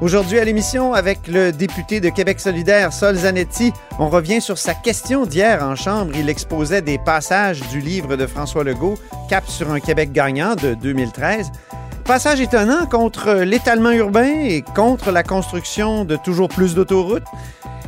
Aujourd'hui à l'émission, avec le député de Québec solidaire, Sol Zanetti, on revient sur sa question d'hier en Chambre. Il exposait des passages du livre de François Legault, Cap sur un Québec gagnant de 2013. Passage étonnant contre l'étalement urbain et contre la construction de toujours plus d'autoroutes.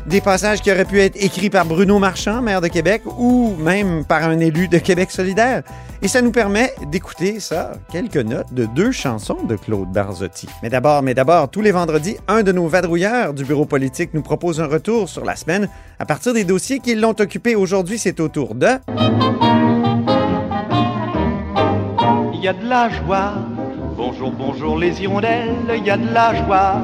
Des passages qui auraient pu être écrits par Bruno Marchand, maire de Québec, ou même par un élu de Québec solidaire. Et ça nous permet d'écouter ça, quelques notes de deux chansons de Claude Barzotti. Mais d'abord, mais d'abord, tous les vendredis, un de nos vadrouilleurs du bureau politique nous propose un retour sur la semaine à partir des dossiers qui l'ont occupé. Aujourd'hui, c'est au tour de... Il y a de la joie. Bonjour, bonjour les hirondelles. Il y a de la joie.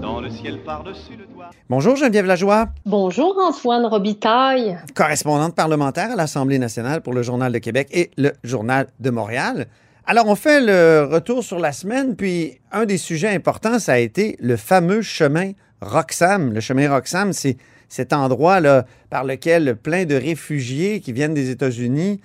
Dans le ciel par-dessus le. Bonjour Geneviève Lajoie, Bonjour Antoine Robitaille. correspondante parlementaire à l'Assemblée nationale pour le Journal de Québec et le Journal de Montréal. Alors, on fait le retour sur la semaine, puis un des sujets importants, ça a été le fameux chemin Roxham. Le chemin Roxham, c'est cet endroit là, par lequel plein de réfugiés qui viennent des États-Unis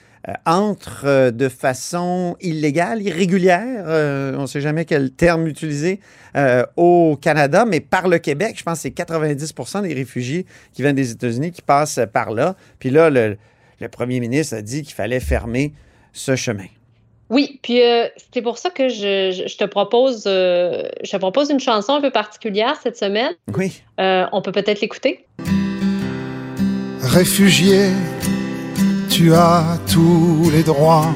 entrent euh, de façon illégale, irrégulière, euh, on ne sait jamais quel terme utiliser, euh, au Canada, mais par le Québec, je pense que c'est 90% des réfugiés qui viennent des États-Unis qui passent par là. Puis là, le, le premier ministre a dit qu'il fallait fermer ce chemin. Oui, puis euh, c'est pour ça que je, je- je te propose, euh, je te propose une chanson un peu particulière cette semaine. Oui. Euh, on peut peut-être l'écouter. Réfugié, tu as tous les droits.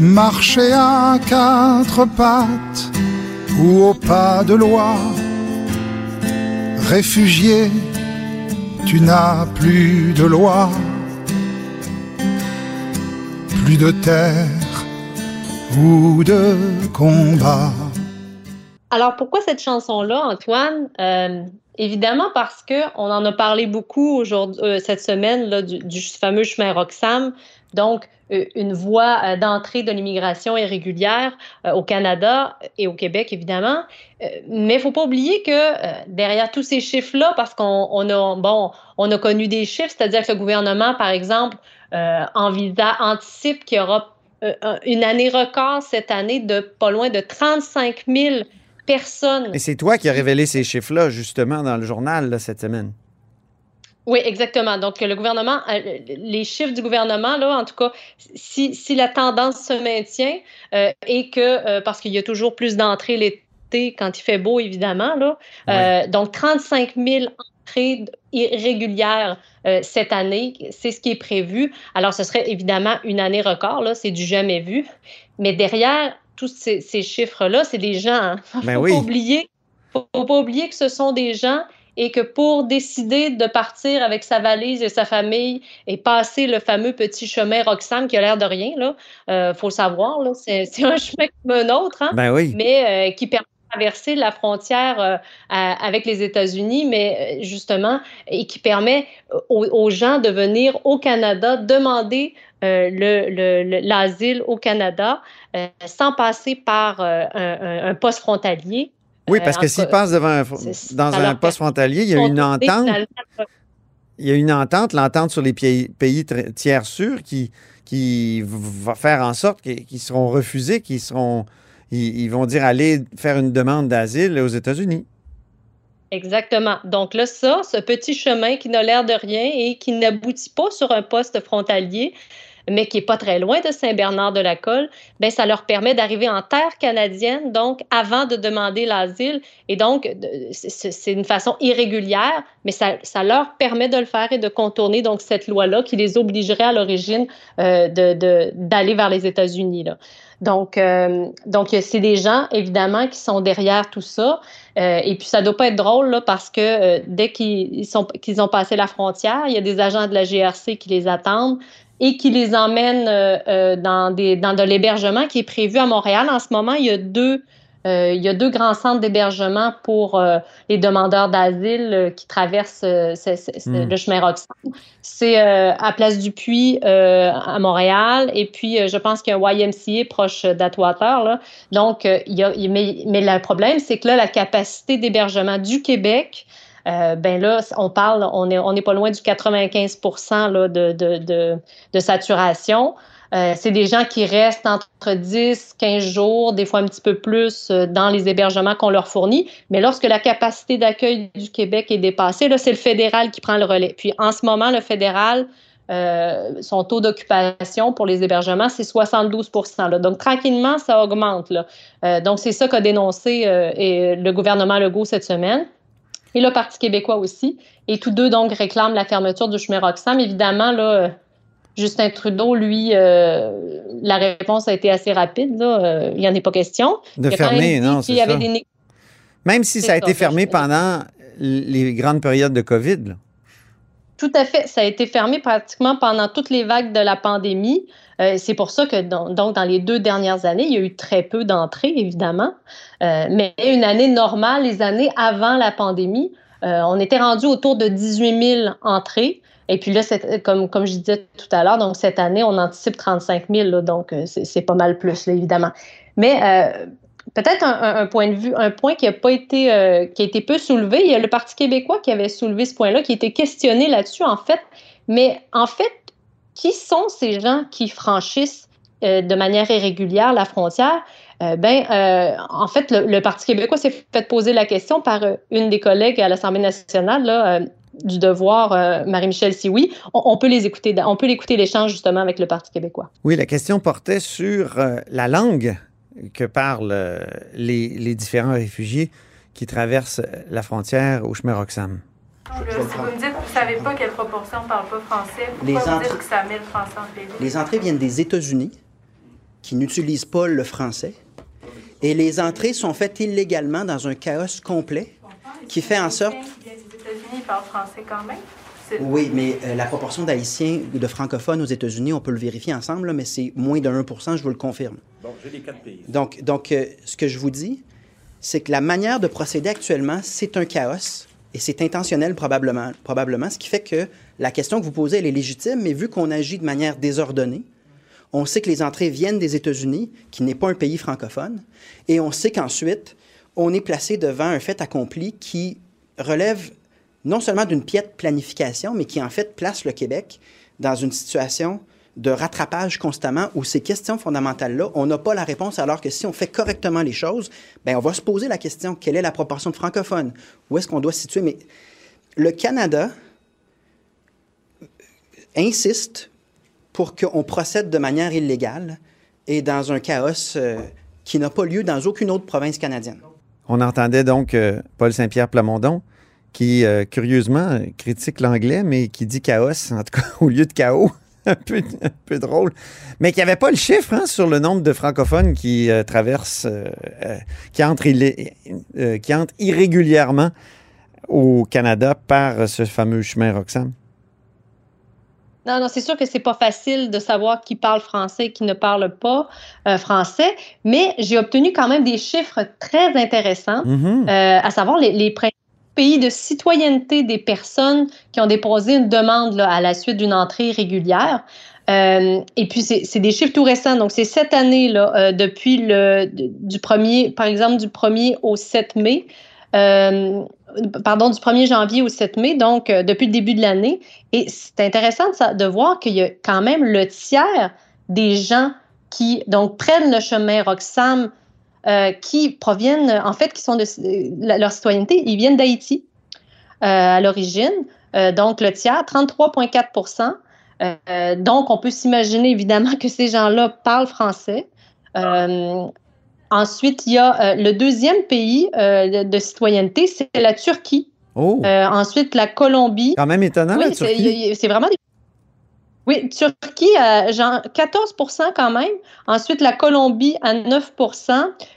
Marcher à quatre pattes ou au pas de loi. Réfugié, tu n'as plus de loi, plus de terre ou de combat. Alors pourquoi cette chanson-là, Antoine? Euh, Évidemment parce que on en a parlé beaucoup euh, cette semaine là, du, fameux chemin Roxham, donc euh, une voie euh, d'entrée de l'immigration irrégulière au Canada et au Québec évidemment. Mais il faut pas oublier que derrière tous ces chiffres-là, parce qu'on on a bon, on a connu des chiffres, c'est-à-dire que le gouvernement, par exemple, anticipe qu'il y aura un- une année record cette année de pas loin de 35 000 personnes. Et c'est toi qui as révélé ces chiffres-là, justement, dans le journal là, cette semaine. Oui, exactement. Donc, le gouvernement, euh, les chiffres du gouvernement, là, en tout cas, si, si la tendance se maintient euh, et que, euh, parce qu'il y a toujours plus d'entrées l'été quand il fait beau, évidemment, là, euh, donc 35 000 entrées irrégulières cette année, c'est ce qui est prévu. Alors, ce serait évidemment une année record, là, c'est du jamais vu. Mais derrière tous ces, ces chiffres-là, c'est des gens. Hein. Ben faut oui. pas oublier, faut, faut pas oublier que ce sont des gens et que pour décider de partir avec sa valise et sa famille et passer le fameux petit chemin Roxham qui a l'air de rien, là, euh, faut le savoir, là, c'est, un chemin comme un autre, hein, Ben oui. mais euh, qui permet traverser la frontière euh, à- avec les États-Unis, mais euh, justement, et qui permet aux, aux gens de venir au Canada demander euh, le- le- le- l'asile au Canada euh, sans passer par euh, un, poste frontalier. Oui, Euh, parce que tout s'il cas, passe devant un, dans un poste frontalier, il y a une entente. Il y a une entente, l'entente sur les pays, tiers sûrs qui, qui va faire en sorte qu'ils seront refusés, qu'ils seront. Ils, vont dire aller faire une demande d'asile aux États-Unis. Exactement. Donc là, ça, ce petit chemin qui n'a l'air de rien et qui n'aboutit pas sur un poste frontalier, mais qui est pas très loin de Saint-Bernard-de-la-Colle, ben ça leur permet d'arriver en terre canadienne, donc avant de demander l'asile. Et donc, c'est une façon irrégulière, mais ça, leur permet de le faire et de contourner donc cette loi-là qui les obligerait à l'origine euh, d'aller vers les États-Unis. Donc, euh, donc c'est des gens, évidemment, qui sont derrière tout ça. Euh, et puis, ça doit pas être drôle, là, parce que euh, dès qu'ils qu'ils ont passé la frontière, il y a des agents de la GRC qui les attendent et qui les emmènent dans, des, dans de l'hébergement qui est prévu à Montréal. En ce moment, il y a deux il y a deux grands centres d'hébergement pour les demandeurs d'asile qui traversent hmm. le chemin Roxham. C'est à Place du Puy à Montréal et puis je pense qu'il y a un YMCA proche d'Atwater. Donc, il y a, mais, mais le problème, c'est que là, la capacité d'hébergement du Québec euh, ben là, on parle, on n'est on est pas loin du 95 là, de, de, de, de, saturation. Euh, c'est des gens qui restent entre 10, 15 jours, des fois un petit peu plus euh, dans les hébergements qu'on leur fournit. Mais lorsque la capacité d'accueil du Québec est dépassée, là, c'est le fédéral qui prend le relais. Puis en ce moment, le fédéral, euh, son taux d'occupation pour les hébergements, c'est 72 là. Donc, tranquillement, ça augmente. Donc, c'est ça qu'a dénoncé le gouvernement Legault cette semaine et le Parti québécois aussi. Et tous deux, donc, réclament la fermeture du chemin Roxham. Évidemment, là, Justin Trudeau, lui, euh, la réponse a été assez rapide. Là. Euh, il n'y en est pas question. De fermer, non, c'est ça. Même si ça a été fermé pendant les grandes périodes de COVID. Là. Tout à fait. Ça a été fermé pratiquement pendant toutes les vagues de la pandémie. Euh, c'est pour ça que donc dans les deux dernières années, il y a eu très peu d'entrées, évidemment. Euh, mais une année normale, les années avant la pandémie, euh, on était rendu autour de 18 000 entrées. Et puis là, comme, comme je disais tout à l'heure, donc cette année, on anticipe 35 000, donc c'est pas mal plus, évidemment. Mais peut-être un, point de vue, un point qui a pas été, qui a été peu soulevé. Il y a le Parti québécois qui avait soulevé ce point-là, qui été questionné là-dessus, en fait. Mais en fait, qui sont ces gens qui franchissent euh, de manière irrégulière la frontière? Euh, ben, euh, en fait, le, Parti québécois s'est fait poser la question par une des collègues à l'Assemblée nationale, du devoir, Marie-Michel Sioui. On, on, peut les écouter, on peut l'écouter l'échange justement avec le Parti québécois. Oui, la question portait sur la langue que parlent les, les différents réfugiés qui traversent la frontière au chemin Roxham si vous me dites que vous ne savez pas quelle proportion ne parle pas français, pourquoi les vous dites que ça met le français en les Les entrées viennent des États-Unis, qui n'utilisent pas le français. Et les entrées sont faites illégalement dans un chaos complet qui fait en sorte... Les États-Unis parlent français quand même. Oui, mais euh, la proportion d'Haïtiens ou de francophones aux États-Unis, on peut le vérifier ensemble, mais c'est moins de 1 je vous le confirme. Bon, j'ai les quatre pays. Donc, donc euh, ce que je vous dis, c'est que la manière de procéder actuellement, c'est un chaos et c'est intentionnel probablement, probablement, ce qui fait que la question que vous posez, elle est légitime, mais vu qu'on agit de manière désordonnée, on sait que les entrées viennent des États-Unis, qui n'est pas un pays francophone, et on sait qu'ensuite, on est placé devant un fait accompli qui relève non seulement d'une piètre planification, mais qui en fait place le Québec dans une situation de rattrapage constamment où ces questions fondamentales-là, on n'a pas la réponse, alors que si on fait correctement les choses, ben on va se poser la question quelle est la proportion de francophones? Où est-ce qu'on doit se situer? Mais le Canada insiste pour qu'on procède de manière illégale et dans un chaos euh, qui n'a pas lieu dans aucune autre province canadienne. On entendait donc euh, Paul Saint-Pierre Plamondon qui, euh, curieusement, critique l'anglais, mais qui dit chaos, en tout cas, au lieu de chaos. un, peu, drôle. Mais qu'il n'y avait pas le chiffre hein, sur le nombre de francophones qui euh, traversent, euh, euh, qui, entrent qui entrent irrégulièrement au Canada par ce fameux chemin Roxham. Non, non, c'est sûr que c'est pas facile de savoir qui parle français et qui ne parle pas français, mais j'ai obtenu quand même des chiffres très intéressants, mm-hmm. à savoir les, les, pays de citoyenneté des personnes qui ont déposé une demande à la suite d'une entrée régulière. Euh, et puis, c'est des chiffres tout récents. Donc, c'est cette année, là, euh, depuis le du premier, par exemple, du 1er au 7 mai. Euh, pardon, du 1er janvier au 7 mai, donc depuis le début de l'année. Et c'est intéressant de, de voir qu'il y a quand même le tiers des gens qui donc prennent le chemin Roxham euh, qui proviennent, en fait, qui sont de leur citoyenneté, ils viennent d'Haïti euh, à l'origine. Euh, donc, le tiers, 33,4 Donc, on peut s'imaginer évidemment que ces gens-là parlent français. ensuite, il y a le deuxième pays de, citoyenneté, c'est la Turquie. Oh. ensuite, la Colombie. Quand même étonnant, la Turquie. C'est vraiment des oui, Turquie, à genre 14% quand même. Ensuite, la Colombie à 9%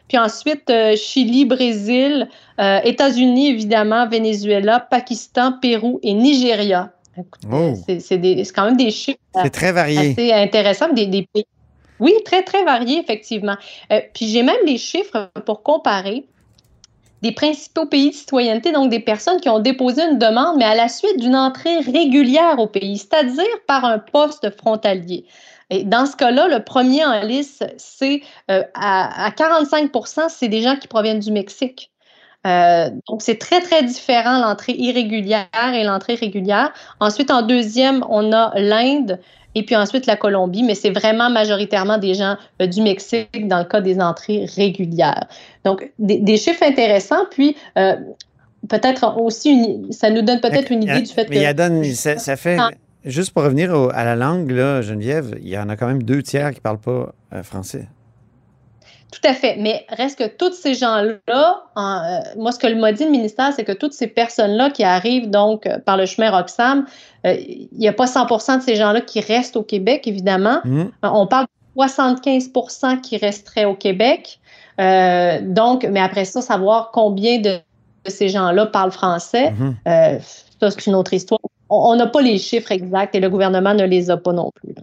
Puis ensuite, euh, Chili, Brésil, euh, États-Unis, évidemment, Venezuela, Pakistan, Pérou et Nigeria. Oh. C'est quand même des chiffres très varié. assez intéressants des, pays. Oui, très, très varié, effectivement. Euh, puis j'ai même les chiffres pour comparer des principaux pays de citoyenneté, donc des personnes qui ont déposé une demande, mais à la suite d'une entrée régulière au pays, c'est-à-dire par un poste frontalier. Et dans ce cas-là, le premier en liste, c'est euh, à, 45% c'est des gens qui proviennent du Mexique. Euh, donc, c'est très, très différent l'entrée irrégulière et l'entrée régulière. Ensuite, en deuxième, on a l'Inde et puis ensuite la Colombie, mais c'est vraiment majoritairement des gens euh, du Mexique dans le cas des entrées régulières. Donc, des, chiffres intéressants, puis peut-être aussi, ça nous donne peut-être une idée du fait mais que... ça, ça fait... Juste pour revenir à la langue, là, Geneviève, il y en a quand même deux tiers qui ne parlent pas euh, français. Tout à fait. Mais reste que tous ces gens-là, euh, moi, ce que m'a dit le ministère, c'est que toutes ces personnes-là qui arrivent donc euh, par le chemin Roxham, il n'y a pas 100% de ces gens-là qui restent au Québec, évidemment. Mmh. on parle de 75% qui resteraient au Québec. donc, mais après ça, savoir combien de, ces gens-là parlent français, mmh. ça, c'est une autre histoire on n'a pas les chiffres exacts et le gouvernement ne les a pas non plus.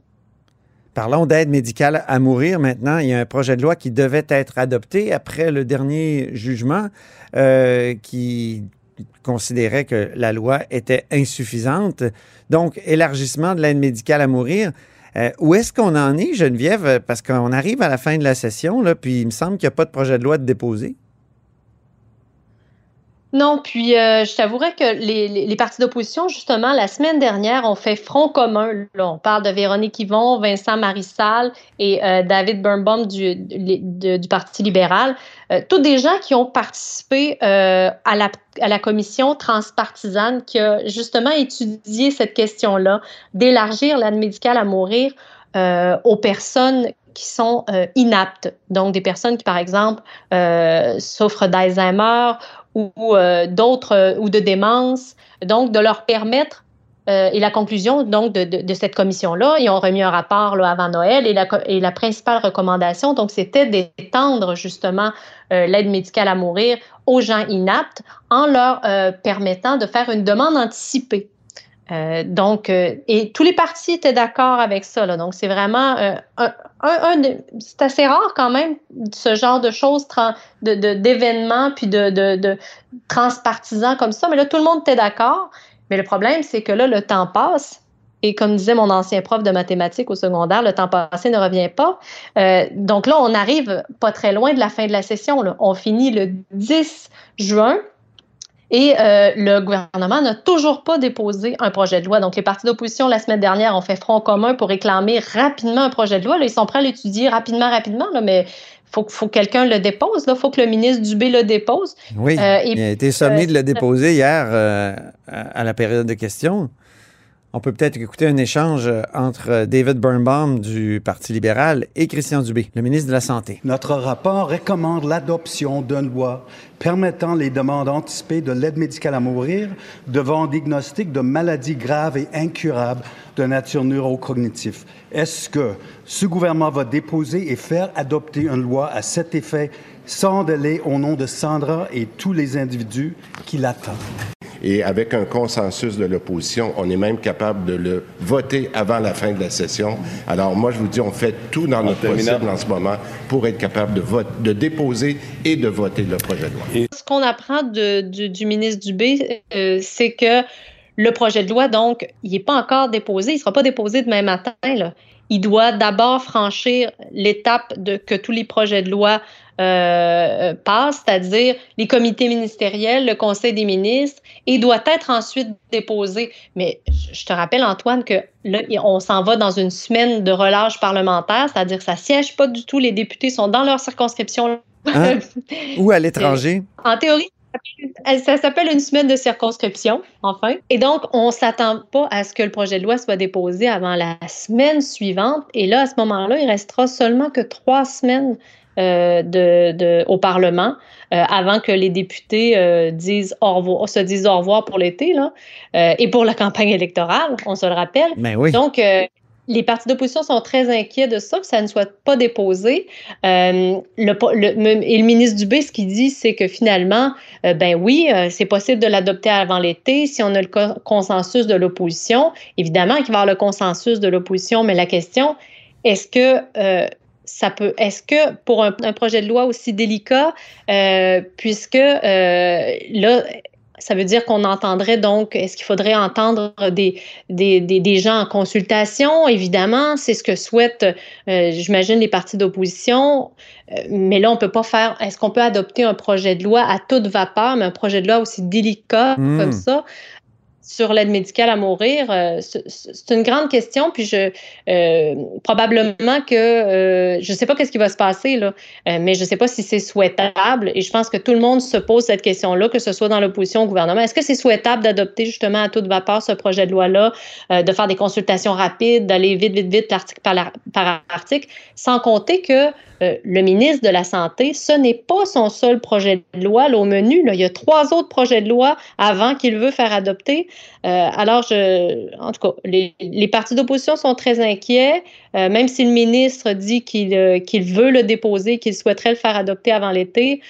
Parlons d'aide médicale à mourir maintenant. Il y a un projet de loi qui devait être adopté après le dernier jugement euh, qui considérait que la loi était insuffisante. Donc, élargissement de l'aide médicale à mourir. Euh, où est-ce qu'on en est, Geneviève? Parce qu'on arrive à la fin de la session, là, puis il me semble qu'il n'y a pas de projet de loi de déposer. Non, puis euh, je t'avouerais que les, les, partis d'opposition, justement, la semaine dernière, ont fait front commun. On parle de Véronique Yvon, Vincent Marissal et euh, David Birnbaum du, du, Parti libéral. Euh, tous des gens qui ont participé à, la, à la commission transpartisane qui a justement étudié cette question-là, d'élargir l'aide médicale à mourir aux personnes qui sont inaptes, donc des personnes qui, par exemple, souffrent d'Alzheimer ou euh, d'autres euh, ou de démence. Donc, de leur permettre euh, et la conclusion donc de, de, cette commission-là, ils ont remis un rapport là, avant Noël et la, et la principale recommandation, donc c'était d'étendre justement l'aide médicale à mourir aux gens inaptes en leur permettant de faire une demande anticipée. Euh, donc, euh, et tous les partis étaient d'accord avec ça. Là. Donc, c'est vraiment euh, un, un, c'est assez rare quand même ce genre de choses, de, d'événements puis de, de, de transpartisans comme ça. Mais là, tout le monde était d'accord. Mais le problème, c'est que là, le temps passe. Et comme disait mon ancien prof de mathématiques au secondaire, le temps passé ne revient pas. donc là, on arrive pas très loin de la fin de la session. Là. On finit le 10 juin. Et euh, le gouvernement n'a toujours pas déposé un projet de loi. Donc, les partis d'opposition, la semaine dernière, ont fait front commun pour réclamer rapidement un projet de loi. ils sont prêts à l'étudier rapidement, rapidement, là, mais faut, faut que quelqu'un le dépose. Il faut que le ministre Dubé le dépose. Oui, euh, il a été sommé de le euh, déposer hier à la période de questions. On peut peut-être écouter un échange entre David Birnbaum du Parti libéral et Christian Dubé, le ministre de la Santé. Notre rapport recommande l'adoption d'une loi permettant les demandes anticipées de l'aide médicale à mourir devant diagnostic de maladies graves et incurables de nature neurocognitive. Est-ce que ce gouvernement va déposer et faire adopter une loi à cet effet sans délai au nom de Sandra et tous les individus qui l'attendent? Et avec un consensus de l'opposition, on est même capable de le voter avant la fin de la session. Alors moi, je vous dis, on fait tout dans notre possible en ce moment pour être capable de, vote, de déposer et de voter le projet de loi. Ce qu'on apprend du, ministre Dubé, euh, c'est que le projet de loi, donc, il n'est pas encore déposé. Il ne sera pas déposé demain matin. Là. Il doit d'abord franchir l'étape de que tous les projets de loi euh, passe, c'est-à-dire les comités ministériels, le Conseil des ministres, et doit être ensuite déposé. Mais je te rappelle, Antoine, que là, on s'en va dans une semaine de relâche parlementaire, c'est-à-dire que ça siège pas du tout, les députés sont dans leur circonscription. Hein? Ou à l'étranger. En théorie, ça s'appelle une semaine de circonscription, enfin. Et donc, on ne s'attend pas à ce que le projet de loi soit déposé avant la semaine suivante. Et là, à ce moment-là, il restera seulement que trois semaines euh, de, au Parlement euh, avant que les députés euh, disent au revoir, se disent au revoir pour l'été là, et pour la campagne électorale, on se le rappelle. Ben oui. Donc, les partis d'opposition sont très inquiets de ça, que ça ne soit pas déposé. le, et le ministre Dubé, ce qu'il dit, c'est que finalement, ben oui, c'est possible de l'adopter avant l'été si on a le consensus de l'opposition. Évidemment qu'il va y avoir le consensus de l'opposition, mais la question, est-ce que ça peut. Est-ce que pour un, projet de loi aussi délicat, euh, puisque euh, là, ça veut dire qu'on entendrait donc, est-ce qu'il faudrait entendre des, des, des, gens en consultation? Évidemment, c'est ce que souhaitent, euh, j'imagine, les partis d'opposition. mais là, on ne peut pas faire, est-ce qu'on peut adopter un projet de loi à toute vapeur, mais un projet de loi aussi délicat mmh. comme ça? Sur l'aide médicale à mourir, euh, c'est une grande question. Puis je euh, probablement que euh, je ne sais pas qu'est-ce qui va se passer là, mais je ne sais pas si c'est souhaitable. Et je pense que tout le monde se pose cette question-là, que ce soit dans l'opposition au gouvernement. Est-ce que c'est souhaitable d'adopter justement à toute vapeur ce projet de loi-là, de faire des consultations rapides, d'aller vite, vite, vite, article par, par article, sans compter que euh, le ministre de la Santé, ce n'est pas son seul projet de loi au menu. Il y a trois autres projets de loi avant qu'il veut faire adopter. Euh, alors, je, en tout cas, les, partis d'opposition sont très inquiets, euh, même si le ministre dit qu'il veut le déposer, qu'il souhaiterait le faire adopter avant l'été.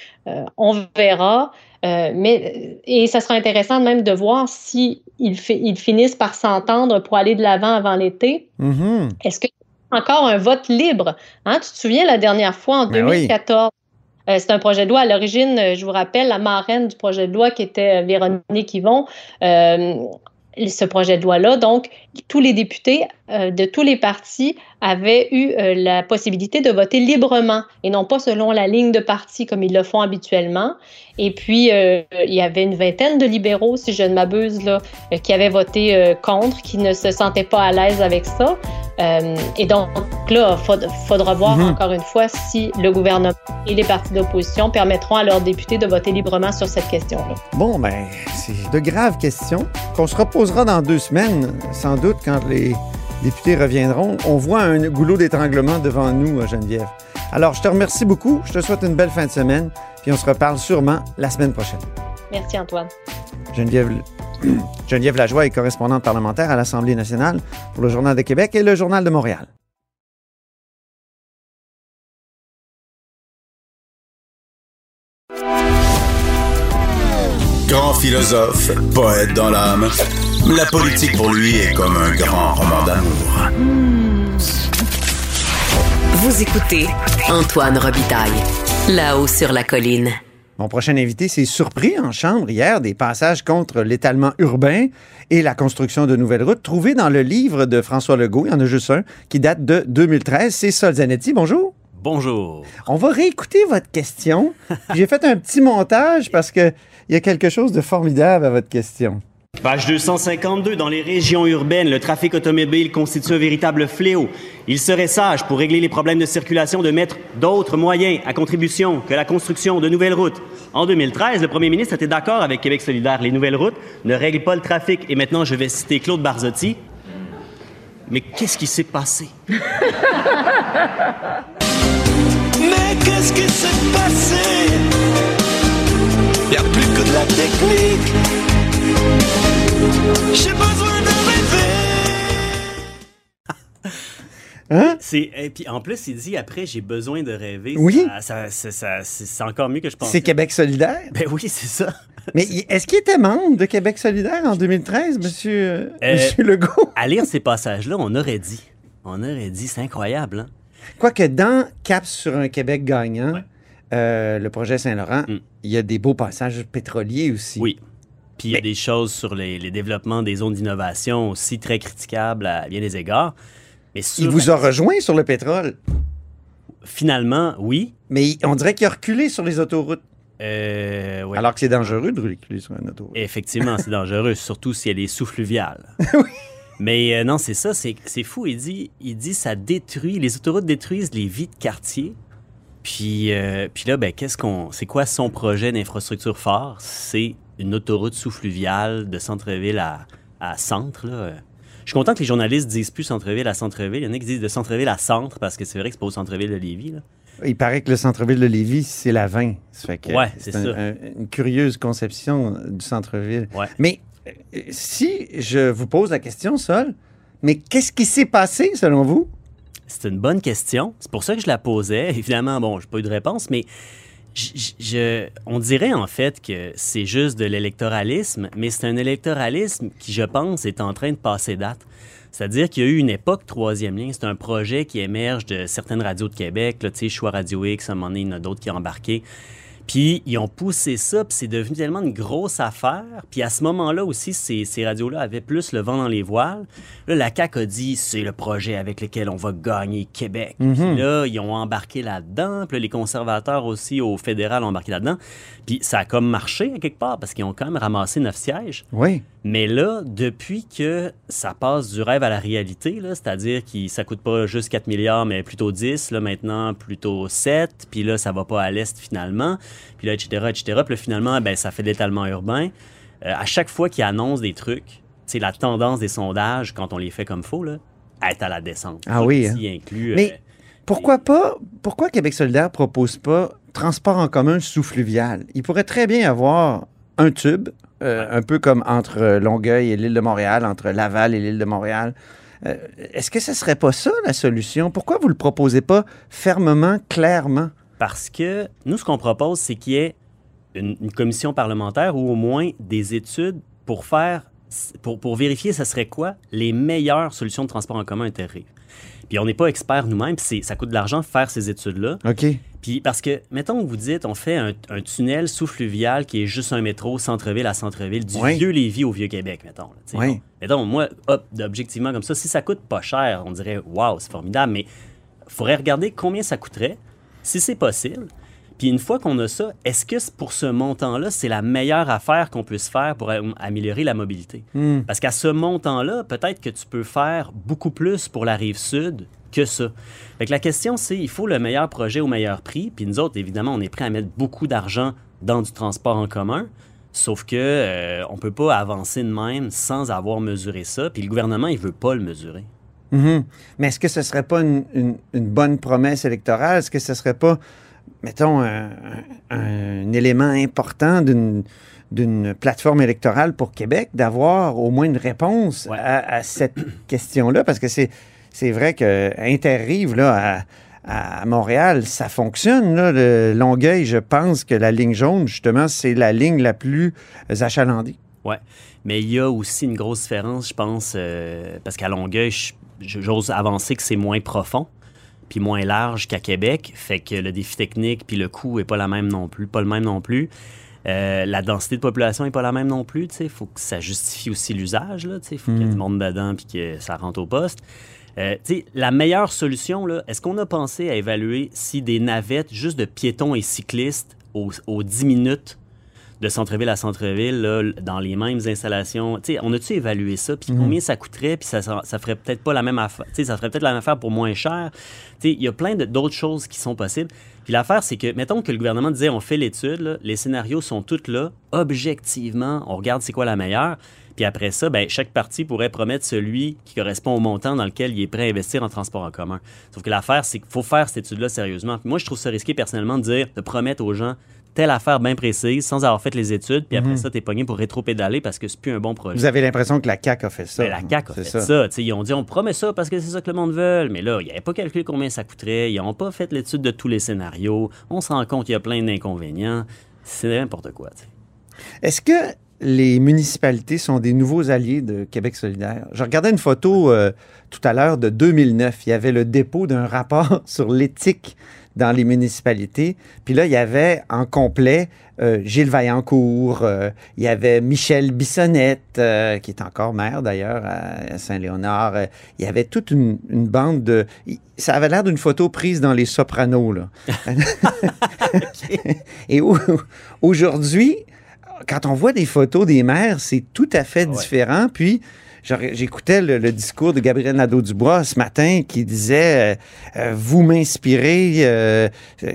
on verra. mais, et ça sera intéressant même de voir si ils, finissent par s'entendre pour aller de l'avant avant l'été. Mm-hmm. Est-ce que encore un vote libre. Hein? Tu te souviens la dernière fois, en 2014, ben euh, c'est un projet de loi. À l'origine, euh, je vous rappelle, la marraine du projet de loi qui était euh, Véronique Yvon, ce projet de loi-là. Donc, tous les députés de tous les partis avaient eu la possibilité de voter librement et non pas selon la ligne de parti comme ils le font habituellement. Et puis, il y avait une vingtaine de libéraux, si je ne m'abuse, là, qui avaient voté contre, qui ne se sentaient pas à l'aise avec ça. Euh, et donc là, il faudra voir mhm. encore une fois si le gouvernement et les partis d'opposition permettront à leurs députés de voter librement sur cette question-là. Bon, ben, c'est de graves questions qu'on se reposera dans deux semaines, sans doute, quand les députés reviendront. On voit un goulot d'étranglement devant nous, Geneviève. Alors, je te remercie beaucoup. Je te souhaite une belle fin de semaine. Puis on se reparle sûrement la semaine prochaine. Merci, Antoine. Geneviève Geneviève Lajoie est correspondante parlementaire à l'Assemblée nationale pour le Journal de Québec et le Journal de Montréal. Grand philosophe, poète dans l'âme, la politique pour lui est comme un grand roman d'amour. Vous écoutez Antoine Robitaille, là-haut sur la colline. Mon prochain invité s'est surpris en chambre hier des passages contre l'étalement urbain et la construction de nouvelles routes trouvés dans le livre de François Legault. Il y en a juste un qui date de 2013. C'est Sol Zanetti. Bonjour. Bonjour. On va réécouter votre question. J'ai fait un petit montage parce qu'il y a quelque chose de formidable à votre question. Page 252. Dans les régions urbaines, le trafic automobile constitue un véritable fléau. Il serait sage, pour régler les problèmes de circulation, de mettre d'autres moyens à contribution que la construction de nouvelles routes. En 2013, le premier ministre était d'accord avec Québec solidaire. Les nouvelles routes ne règlent pas le trafic. Et maintenant, je vais citer Claude Barzotti. Mais qu'est-ce qui s'est passé? Mais qu'est-ce qui s'est passé? Il n'y a plus que de la technique. J'ai besoin de rêver. Hein? C'est, et puis en plus, il dit après, j'ai besoin de rêver. Oui. Ça, c'est encore mieux que je pensais. C'est Québec solidaire? Ben oui, c'est ça. Mais est-ce qu'il était membre de Québec solidaire en 2013, monsieur, euh, monsieur Legault? À lire ces passages-là, on aurait dit. On aurait dit, c'est incroyable. Hein? Quoique dans Cap sur un Québec gagnant, euh, le projet Saint-Laurent, mm. il y a des beaux passages pétroliers aussi. Oui. Puis il y a des choses sur les, développements des zones d'innovation aussi très critiquables à bien des égards. Mais il vous a rejoint sur le pétrole. Finalement, oui. Mais on dirait qu'il a reculé sur les autoroutes. Euh, Alors que c'est dangereux de reculer sur une autoroute. Effectivement, c'est dangereux, surtout si elle est sous-fluviale. oui. Mais euh, non, c'est ça, c'est fou. Il dit, il dit ça détruit, les autoroutes détruisent les vies de quartier. Puis, euh, puis là, ben, qu'est-ce qu'on, c'est quoi son projet d'infrastructure fort? C'est une autoroute sous-fluviale de centre-ville à, centre. Là. Je suis content que les journalistes disent plus centre-ville à centre-ville. Il y en a qui disent de centre-ville à centre parce que c'est vrai que c'est pas au centre-ville de Lévis. Là. Il paraît que le centre-ville de Lévis, c'est la 20. Ça ouais, c'est une curieuse conception du centre-ville. Mais euh, si je vous pose la question, Sol, mais qu'est-ce qui s'est passé selon vous? C'est une bonne question. C'est pour ça que je la posais. Évidemment, bon, j'ai pas eu de réponse, mais je, on dirait en fait que c'est juste de l'électoralisme, mais c'est un électoralisme qui, je pense, est en train de passer date. C'est-à-dire qu'il y a eu une époque troisième ligne. C'est un projet qui émerge de certaines radios de Québec. Là, Choix Radio X, à un moment donné, il y d'autres qui ont embarqué. Puis ils ont poussé ça, puis c'est devenu tellement une grosse affaire. Puis à ce moment-là aussi, ces, ces radios-là avaient plus le vent dans les voiles. Là, la CAQ a dit, c'est le projet avec lequel on va gagner Québec. Mhm. Puis là, ils ont embarqué là-dedans. Puis là, les conservateurs aussi au fédéral ont embarqué là-dedans. Puis ça a comme marché à quelque part, parce qu'ils ont quand même ramassé neuf sièges. Oui. Mais là, depuis que ça passe du rêve à la réalité, c'est-à-dire que ça coûte pas juste 4 milliards, mais plutôt 10, là, maintenant plutôt 7, puis là, ça va pas à l'est finalement, puis là, etc., etc. Puis là, finalement, ben, ça fait de l'étalement urbain. Euh, à chaque fois qu'ils annoncent des trucs, c'est la tendance des sondages, quand on les fait comme faux, là, est à la descente. Ah oui, hein. inclut, euh, Mais pourquoi pas, pourquoi Québec solidaire propose pas transport en commun sous fluvial? Il pourrait très bien avoir un tube, euh, un peu comme entre Longueuil et l'île de Montréal, entre Laval et l'île de Montréal. Euh, Est-ce que ce serait pas ça la solution? Pourquoi vous le proposez pas fermement, clairement? Parce que nous, ce qu'on propose, c'est qu'il y ait une, une commission parlementaire ou au moins des études pour faire, pour, pour vérifier ce serait quoi les meilleures solutions de transport en commun interrive. Puis on n'est pas expert nous-mêmes, puis ça coûte de l'argent de faire ces études-là. OK. Puis parce que, mettons que vous dites, on fait un, un tunnel sous-fluvial qui est juste un métro centre-ville à centre-ville, du Oui. vieux Lévis au vieux Québec, mettons. là. Oui. Bon. Mettons, moi, hop, objectivement comme ça, si ça coûte pas cher, on dirait, waouh, c'est formidable, mais il faudrait regarder combien ça coûterait, si c'est possible. Puis une fois qu'on a ça, est-ce que pour ce montant-là, c'est la meilleure affaire qu'on puisse faire pour am- améliorer la mobilité? Hmm. Parce qu'à ce montant-là, peut-être que tu peux faire beaucoup plus pour la rive sud que ça. Fait que la question, c'est il faut le meilleur projet au meilleur prix. Puis nous autres, évidemment, on est prêt à mettre beaucoup d'argent dans du transport en commun. Sauf que euh, on peut pas avancer de même sans avoir mesuré ça. Puis le gouvernement, il veut pas le mesurer. Mhm. Mais est-ce que ce serait pas une, une- une bonne promesse électorale? Est-ce que ce serait pas, mettons, un, un- un élément important d'une plateforme électorale pour Québec d'avoir au moins une réponse à, à cette question-là? Parce que c'est c'est vrai que Interrive, là, à, à Montréal, ça fonctionne. Là. Le Longueuil, je pense que la ligne jaune, justement, c'est la ligne la plus achalandée. Ouais. Mais il y a aussi une grosse différence, je pense, euh, parce qu'à Longueuil, j'ose avancer que c'est moins profond puis moins large qu'à Québec. Fait que le défi technique puis le coût est pas la même non plus, pas le même non plus. Euh, la densité de population est pas la même non plus. Il faut que ça justifie aussi l'usage. Il faut qu'il y ait du monde dedans puis que ça rentre au poste. Euh, tu sais, la meilleure solution, là, est-ce qu'on a pensé à évaluer si des navettes juste de piétons et cyclistes aux, aux 10 minutes de centre-ville à centre-ville, là, dans les mêmes installations. Tu sais, on a-tu évalué ça? Puis Mhm. combien ça coûterait? Puis ça, ça, ferait peut-être pas la même affaire. Tu sais, ça ferait peut-être la même affaire pour moins cher. Tu sais, il y a plein de- d'autres choses qui sont possibles. Puis l'affaire, c'est que, mettons que le gouvernement disait, on fait l'étude, là, les scénarios sont tous là, objectivement, on regarde c'est quoi la meilleure. Puis après ça, ben, chaque parti pourrait promettre celui qui correspond au montant dans lequel il est prêt à investir en transport en commun. Sauf que l'affaire, c'est qu'il faut faire cette étude-là sérieusement. Puis moi, je trouve ça risqué personnellement de dire, de promettre aux gens telle affaire bien précise sans avoir fait les études, puis après Mhm. ça, t'es pogné pour rétro-pédaler parce que c'est plus un bon projet. Vous avez l'impression que la CAQ a fait ça. Ben, la CAQ a fait ça. Sais, Ils ont dit on promet ça parce que c'est ça que le monde veut. Mais là, ils n'avaient pas calculé combien ça coûterait. Ils n'ont pas fait l'étude de tous les scénarios. On se rend compte qu'il y a plein d'inconvénients. C'est n'importe quoi. Est-ce que les municipalités sont des nouveaux alliés de Québec solidaire? Je regardais une photo euh, tout à l'heure de 2009. Il y avait le dépôt d'un rapport sur l'éthique dans les municipalités. Puis là, il y avait en complet euh, Gilles Vaillancourt, euh, il y avait Michel Bissonnette, euh, qui est encore maire d'ailleurs à Saint-Léonard. Il y avait toute une, une bande de... Ça avait l'air d'une photo prise dans Les Sopranos, là. Et au- aujourd'hui, quand on voit des photos des maires, c'est tout à fait différent. Puis, j'écoutais le, discours de Gabriel Nadeau-Dubois ce matin qui disait euh, euh, Vous m'inspirez. euh,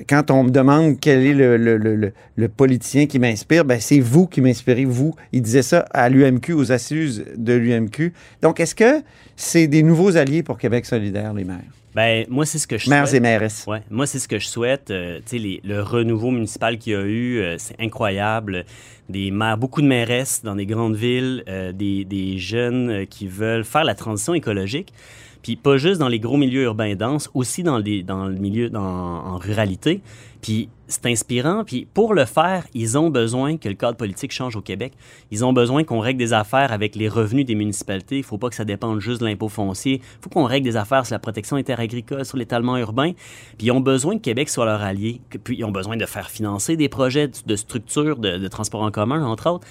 quand on me demande quel est le, le- le- le- le politicien qui m'inspire, ben, c'est vous qui m'inspirez, vous. Il disait ça à l'UMQ, aux assises de l'UMQ. Donc, est-ce que c'est des nouveaux alliés pour Québec solidaire, les maires? Ben, moi, c'est ce que je Maires souhaite. et mairesses. Ouais, moi, c'est ce que je souhaite. Euh, tu sais, les- le renouveau municipal qu'il y a eu, euh, c'est incroyable. Des maires, beaucoup de mairesses dans des grandes villes, euh, des, des jeunes euh, qui veulent faire la transition écologique. Puis pas juste dans les gros milieux urbains denses, aussi dans, les, dans le milieu dans, en ruralité. Puis c'est inspirant. Puis pour le faire, ils ont besoin que le cadre politique change au Québec. Ils ont besoin qu'on règle des affaires avec les revenus des municipalités. Il ne faut pas que ça dépende juste de l'impôt foncier. Il faut qu'on règle des affaires sur la protection interagricole, sur l'étalement urbain. Puis ils ont besoin que Québec soit leur allié. Puis ils ont besoin de faire financer des projets de structure de, de transport en commun, entre autres.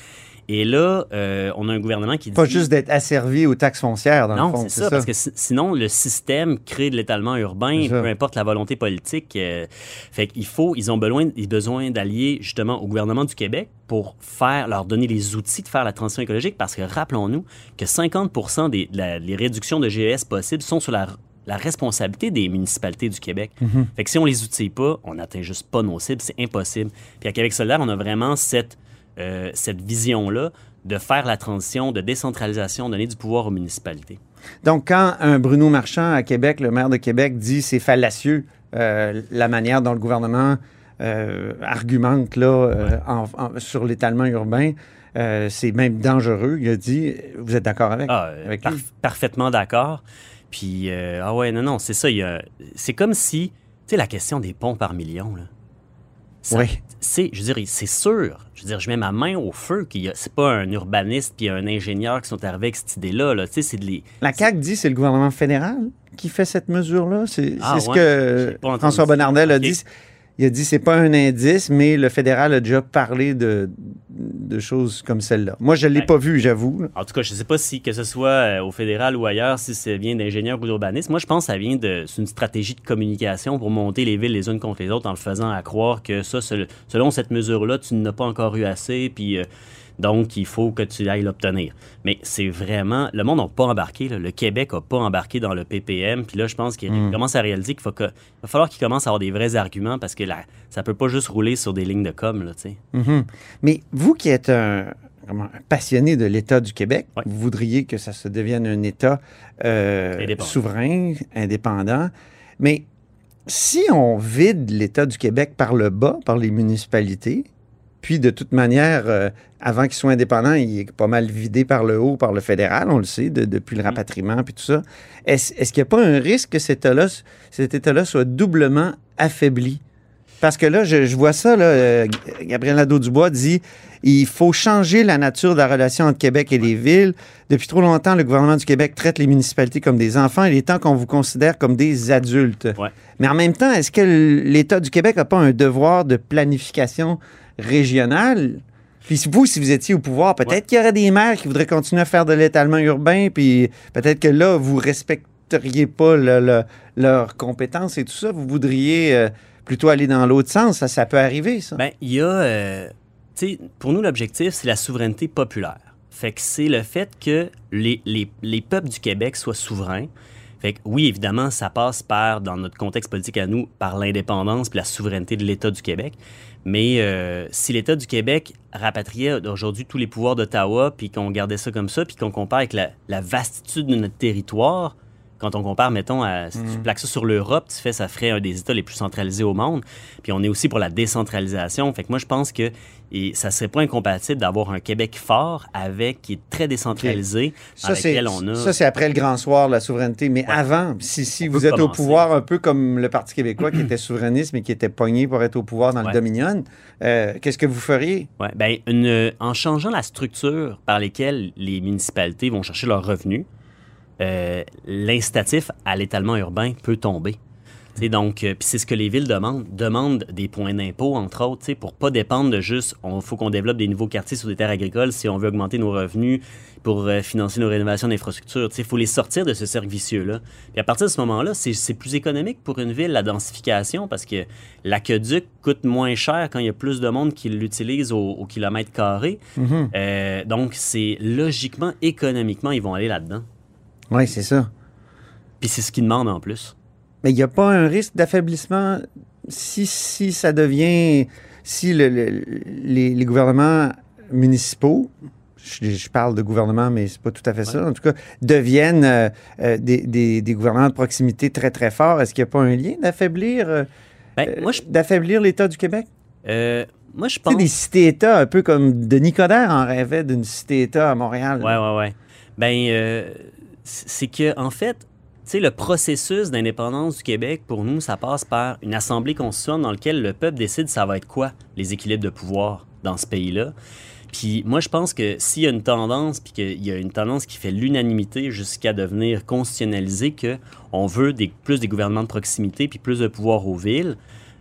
Et là, euh, on a un gouvernement qui dit... Pas juste d'être asservi aux taxes foncières, dans non, le fond. c'est ça, parce que sinon, le système crée de l'étalement urbain, peu importe la volonté politique. Euh, fait qu'il faut, ils ont besoin, besoin d'allier justement au gouvernement du Québec pour faire, leur donner les outils de faire la transition écologique, parce que rappelons-nous que 50% des les réductions de GES possibles sont sur la la responsabilité des municipalités du Québec. Mhm. Fait que si on les outille pas, on n'atteint juste pas nos cibles, c'est impossible. Puis à Québec solidaire, on a vraiment cette euh, cette vision-là de faire la transition de décentralisation, donner du pouvoir aux municipalités. Donc, quand un Bruno Marchand à Québec, le maire de Québec, dit c'est fallacieux euh, la manière dont le gouvernement euh, argumente là, sur l'étalement urbain, c'est même dangereux. Il a dit, vous êtes d'accord avec, ah, Parfaitement d'accord. Puis, ah ouais, non, non, c'est ça. C'est comme si, tu sais, la question des ponts par million, là oui. C'est, je veux dire, c'est sûr. Je veux dire, je mets ma main au feu qu'il c'est pas un urbaniste puis un ingénieur qui sont arrivés avec cette idée-là. Là. c'est de les... La CAQ dit c'est le gouvernement fédéral qui fait cette mesure-là. C'est, ah, ce que François Bonnardel a dit il a dit c'est pas un indice, mais le fédéral a déjà parlé de, de choses comme celle-là. Moi, je ne l'ai pas vu, j'avoue. En tout cas, je ne sais pas si que ce soit euh, au fédéral ou ailleurs, si ça vient d'ingénieurs ou d'urbanistes. Moi, je pense que ça vient de une stratégie de communication pour monter les villes les unes contre les autres en le faisant à croire que ça, selon cette mesure-là, tu n'as pas encore eu assez, puis euh, donc, il faut que tu ailles l'obtenir. Mais c'est vraiment. Le monde n'a pas embarqué. Le Québec n'a pas embarqué dans le PPM. Puis là, je pense qu'il hmm. commence à réaliser qu'il va falloir qu'il commence à avoir des vrais arguments parce que là, ça peut pas juste rouler sur des lignes de com. Là, mm-hmm. Mais vous qui êtes un, passionné de l'État du Québec, vous voudriez que ça se devienne un État euh, souverain, indépendant. Mais si on vide l'État du Québec par le bas, par les municipalités, puis, de toute manière, euh, avant qu'il soit indépendant, il est pas mal vidé par le haut, par le fédéral, on le sait, depuis le mm. rapatriement, puis tout ça. Est-ce qu'il n'y a pas un risque que cet État-là cet état soit doublement affaibli? Parce que là, je, vois ça, là, euh, Gabriel Nadeau-Dubois dit il faut changer la nature de la relation entre Québec et les villes. Depuis trop longtemps, le gouvernement du Québec traite les municipalités comme des enfants. Il est temps qu'on vous considère comme des adultes. Mais en même temps, est-ce que l'État du Québec n'a pas un devoir de planification régional. Puis vous, si vous étiez au pouvoir, peut-être qu'il y aurait des maires qui voudraient continuer à faire de l'étalement urbain, puis peut-être que là, vous respecteriez pas leurs compétences et tout ça. Vous voudriez euh, plutôt aller dans l'autre sens. Ça, ça peut arriver, ça. Bien, il y a... Euh, tu sais, pour nous, l'objectif, c'est la souveraineté populaire. Fait que c'est le fait que les, les, les peuples du Québec soient souverains, fait que oui, évidemment, ça passe par, dans notre contexte politique à nous, par l'indépendance et la souveraineté de l'État du Québec. Mais euh, si l'État du Québec rapatriait aujourd'hui tous les pouvoirs d'Ottawa, puis qu'on gardait ça comme ça, puis qu'on compare avec la, la, vastitude de notre territoire, quand on compare, mettons, à, si tu mm. plaques ça sur l'Europe, tu fais, ça ferait un des États les plus centralisés au monde. Puis on est aussi pour la décentralisation. Fait que moi, je pense que et ça serait pas incompatible d'avoir un Québec fort avec qui est très décentralisé, ça, avec lequel on a. Ça, c'est après le grand soir, la souveraineté. Mais avant, si, si vous êtes au pouvoir, un peu comme le Parti québécois qui était souverainiste, mais qui était pogné pour être au pouvoir dans le Dominion, euh, qu'est-ce que vous feriez? Ouais, ben, une, en changeant la structure par laquelle les municipalités vont chercher leurs revenus, euh, l'incitatif à l'étalement urbain peut tomber. Donc, euh, c'est ce que les villes demandent. Demandent des points d'impôt, entre autres, pour pas dépendre de juste, il faut qu'on développe des nouveaux quartiers sur des terres agricoles si on veut augmenter nos revenus pour euh, financer nos rénovations d'infrastructures. Il faut les sortir de ce cercle vicieux-là. Puis à partir de ce moment-là, c'est plus économique pour une ville, la densification, parce que l'aqueduc coûte moins cher quand il y a plus de monde qui l'utilise au, kilomètre carré. Mm-hmm. donc, c'est logiquement, économiquement, ils vont aller là-dedans. Oui, c'est ça. Puis c'est ce qu'ils demandent en plus. Mais il n'y a pas un risque d'affaiblissement si, si ça devient. Si le, les, gouvernements municipaux, je, parle de gouvernement, mais c'est pas tout à fait ça, en tout cas, deviennent euh, euh, des, des, gouvernements de proximité très, très forts. Est-ce qu'il n'y a pas un lien d'affaiblir euh, ben, d'affaiblir l'État du Québec? moi, je pense. des cités-États, un peu comme Denis Coderre en rêvait d'une cité-État à Montréal. Oui, oui, oui. Ben, c'est que en fait, sais, le processus d'indépendance du Québec, pour nous, ça passe par une assemblée constituante dans laquelle le peuple décide ça va être quoi, les équilibres de pouvoir dans ce pays-là. Puis moi, je pense que s'il y a une tendance, puis qu'il y a une tendance qui fait l'unanimité jusqu'à devenir constitutionnalisé, qu'on veut plus des gouvernements de proximité, puis plus de pouvoir aux villes,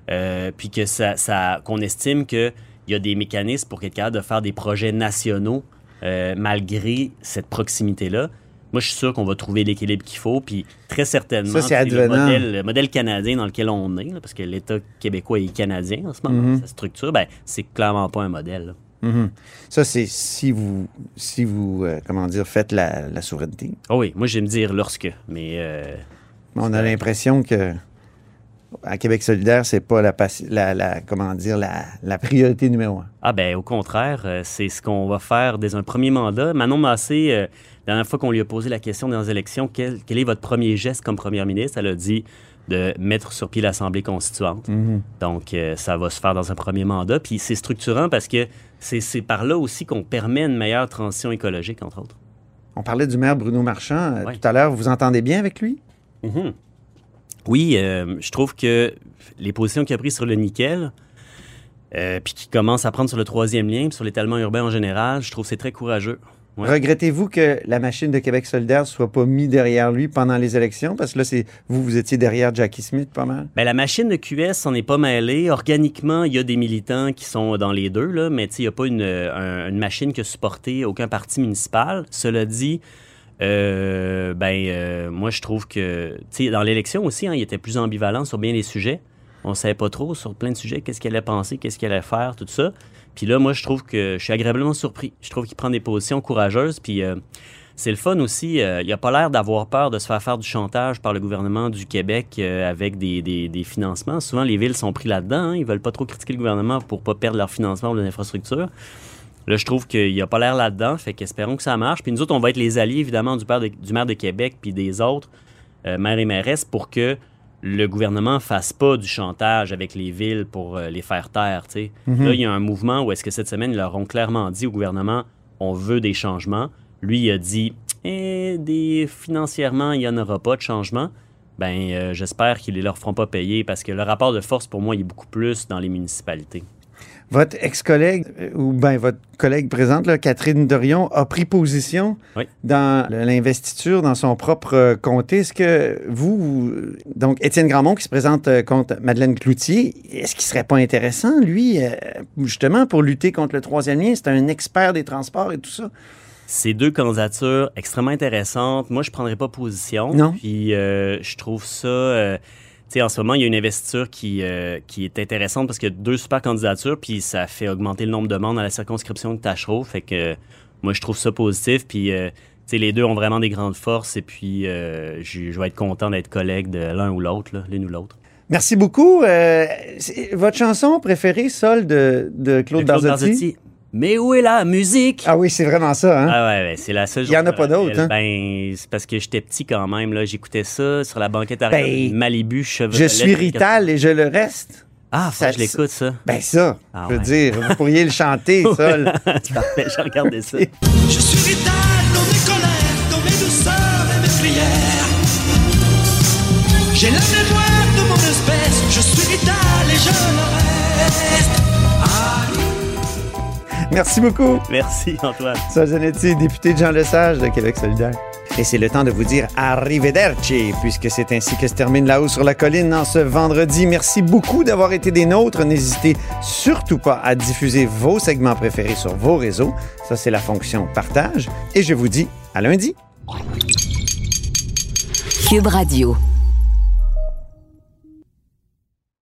euh, puis que ça, ça qu'on estime qu'il y a des mécanismes pour être capable de faire des projets nationaux euh, malgré cette proximité-là. Moi, je suis sûr qu'on va trouver l'équilibre qu'il faut, puis très certainement, Ça, c'est le, modèle, le modèle canadien dans lequel on est, là, parce que l'État québécois est canadien en ce moment, Mhm. sa structure, ben, c'est clairement pas un modèle. là. Mhm. Ça, c'est si vous, si vous euh, comment dire, faites la, la souveraineté. Ah oui, moi, j'aime dire lorsque, mais... euh, On a l'impression que à Québec solidaire, c'est pas la, la, la- comment dire la, la priorité numéro un. Ah ben au contraire, euh, c'est ce qu'on va faire dès un premier mandat. Manon Massé, la dernière fois qu'on lui a posé la question dans les élections, quel, quel est votre premier geste comme première ministre, elle a dit de mettre sur pied l'Assemblée constituante. Mhm. Donc euh, ça va se faire dans un premier mandat. Puis c'est structurant parce que c'est par là aussi qu'on permet une meilleure transition écologique, entre autres. On parlait du maire Bruno Marchand euh, Ouais. tout à l'heure. Vous entendez bien avec lui? Mhm. Oui, euh, je trouve que les positions qu'il a prises sur le nickel, puis qui commence à prendre sur le troisième lien, puis sur l'étalement urbain en général, je trouve que c'est très courageux. Ouais. Regrettez-vous que la machine de Québec solidaire soit pas mise derrière lui pendant les élections? Parce que là, c'est vous, vous étiez derrière Jackie Smith pas mal. Ben, la machine de QS s'en est pas mêlée. Organiquement, il y a des militants qui sont dans les deux, là, mais il n'y a pas une, un- une machine qui a supporté aucun parti municipal. Cela dit, euh, ben, euh, moi, je trouve que, dans l'élection aussi, hein, il était plus ambivalent sur bien des sujets. On ne savait pas trop sur plein de sujets qu'est-ce qu'il allait penser, qu'est-ce qu'il allait faire, tout ça. Puis là, moi, je trouve que je suis agréablement surpris. Je trouve qu'il prend des positions courageuses. Puis euh, c'est le fun aussi. euh, il n'a pas l'air d'avoir peur de se faire faire du chantage par le gouvernement du Québec euh, avec des, des- financements. Souvent, les villes sont pris là-dedans. hein. Ils veulent pas trop critiquer le gouvernement pour pas perdre leur financement ou de l'infrastructure. Là, je trouve qu'il n'a pas l'air là-dedans. Fait qu'espérons que ça marche. Puis nous autres, on va être les alliés, évidemment, du maire de Québec puis des autres euh, maires et mairesses pour que le gouvernement fasse pas du chantage avec les villes pour euh, les faire taire. Mhm. Là, il y a un mouvement où est-ce que cette semaine, ils leur ont clairement dit au gouvernement on veut des changements. Lui, il a dit eh, des, financièrement, il n'y en aura pas de changement. Ben, euh, j'espère qu'ils ne leur feront pas payer parce que le rapport de force, pour moi, il est beaucoup plus dans les municipalités. Votre ex-collègue, euh, ou bien votre collègue présente, là, Catherine Dorion, a pris position Oui. dans l'investiture dans son propre euh, comté. Est-ce que vous, donc Étienne Grandmont qui se présente euh, contre Madeleine Cloutier, est-ce qu'il serait pas intéressant, lui, euh, justement, pour lutter contre le troisième lien? C'est un expert des transports et tout ça. C'est deux candidatures extrêmement intéressantes. Moi, je ne prendrais pas position. Non. Puis je trouve ça. euh, sais, en ce moment, il y a une investiture qui, euh, qui est intéressante parce qu'il y a deux super candidatures, puis ça fait augmenter le nombre de monde dans la circonscription de Tachereau. Fait que euh, moi, je trouve ça positif. Puis, euh, tu sais, les deux ont vraiment des grandes forces. Et puis, euh, je je vais être content d'être collègue de l'un ou l'autre, l'une ou l'autre. Merci beaucoup. Euh, votre chanson préférée, Sol, de, de Claude, De Claude Barzotti? Barzotti. Mais où est la musique? Ah oui, c'est vraiment ça, hein? Ah ouais, ouais, c'est la seule. Il y en a pas d'autres, hein? Ben, c'est parce que j'étais petit quand même. Là, j'écoutais ça sur la banquette arrière Ben, Malibu Chevrolet. Je suis Rital et je le reste. Ah, faut Ça- que je l'écoute ça. Ben ça, Ah je veux ouais. dire, vous pourriez le chanter. C'est parfait, j'ai regardé ça. Je suis vital dans mes colères, dans mes douceurs et mes prières. J'ai la mémoire de mon espèce, je suis vital et je le Merci beaucoup. Merci, Antoine. Sol Zanetti, député de Jean Lesage de Québec solidaire. Et c'est le temps de vous dire arrivederci, puisque c'est ainsi que se termine là-haut sur la colline en ce vendredi. Merci beaucoup d'avoir été des nôtres. N'hésitez surtout pas à diffuser vos segments préférés sur vos réseaux. Ça, c'est la fonction partage. Et je vous dis à lundi. Cube Radio.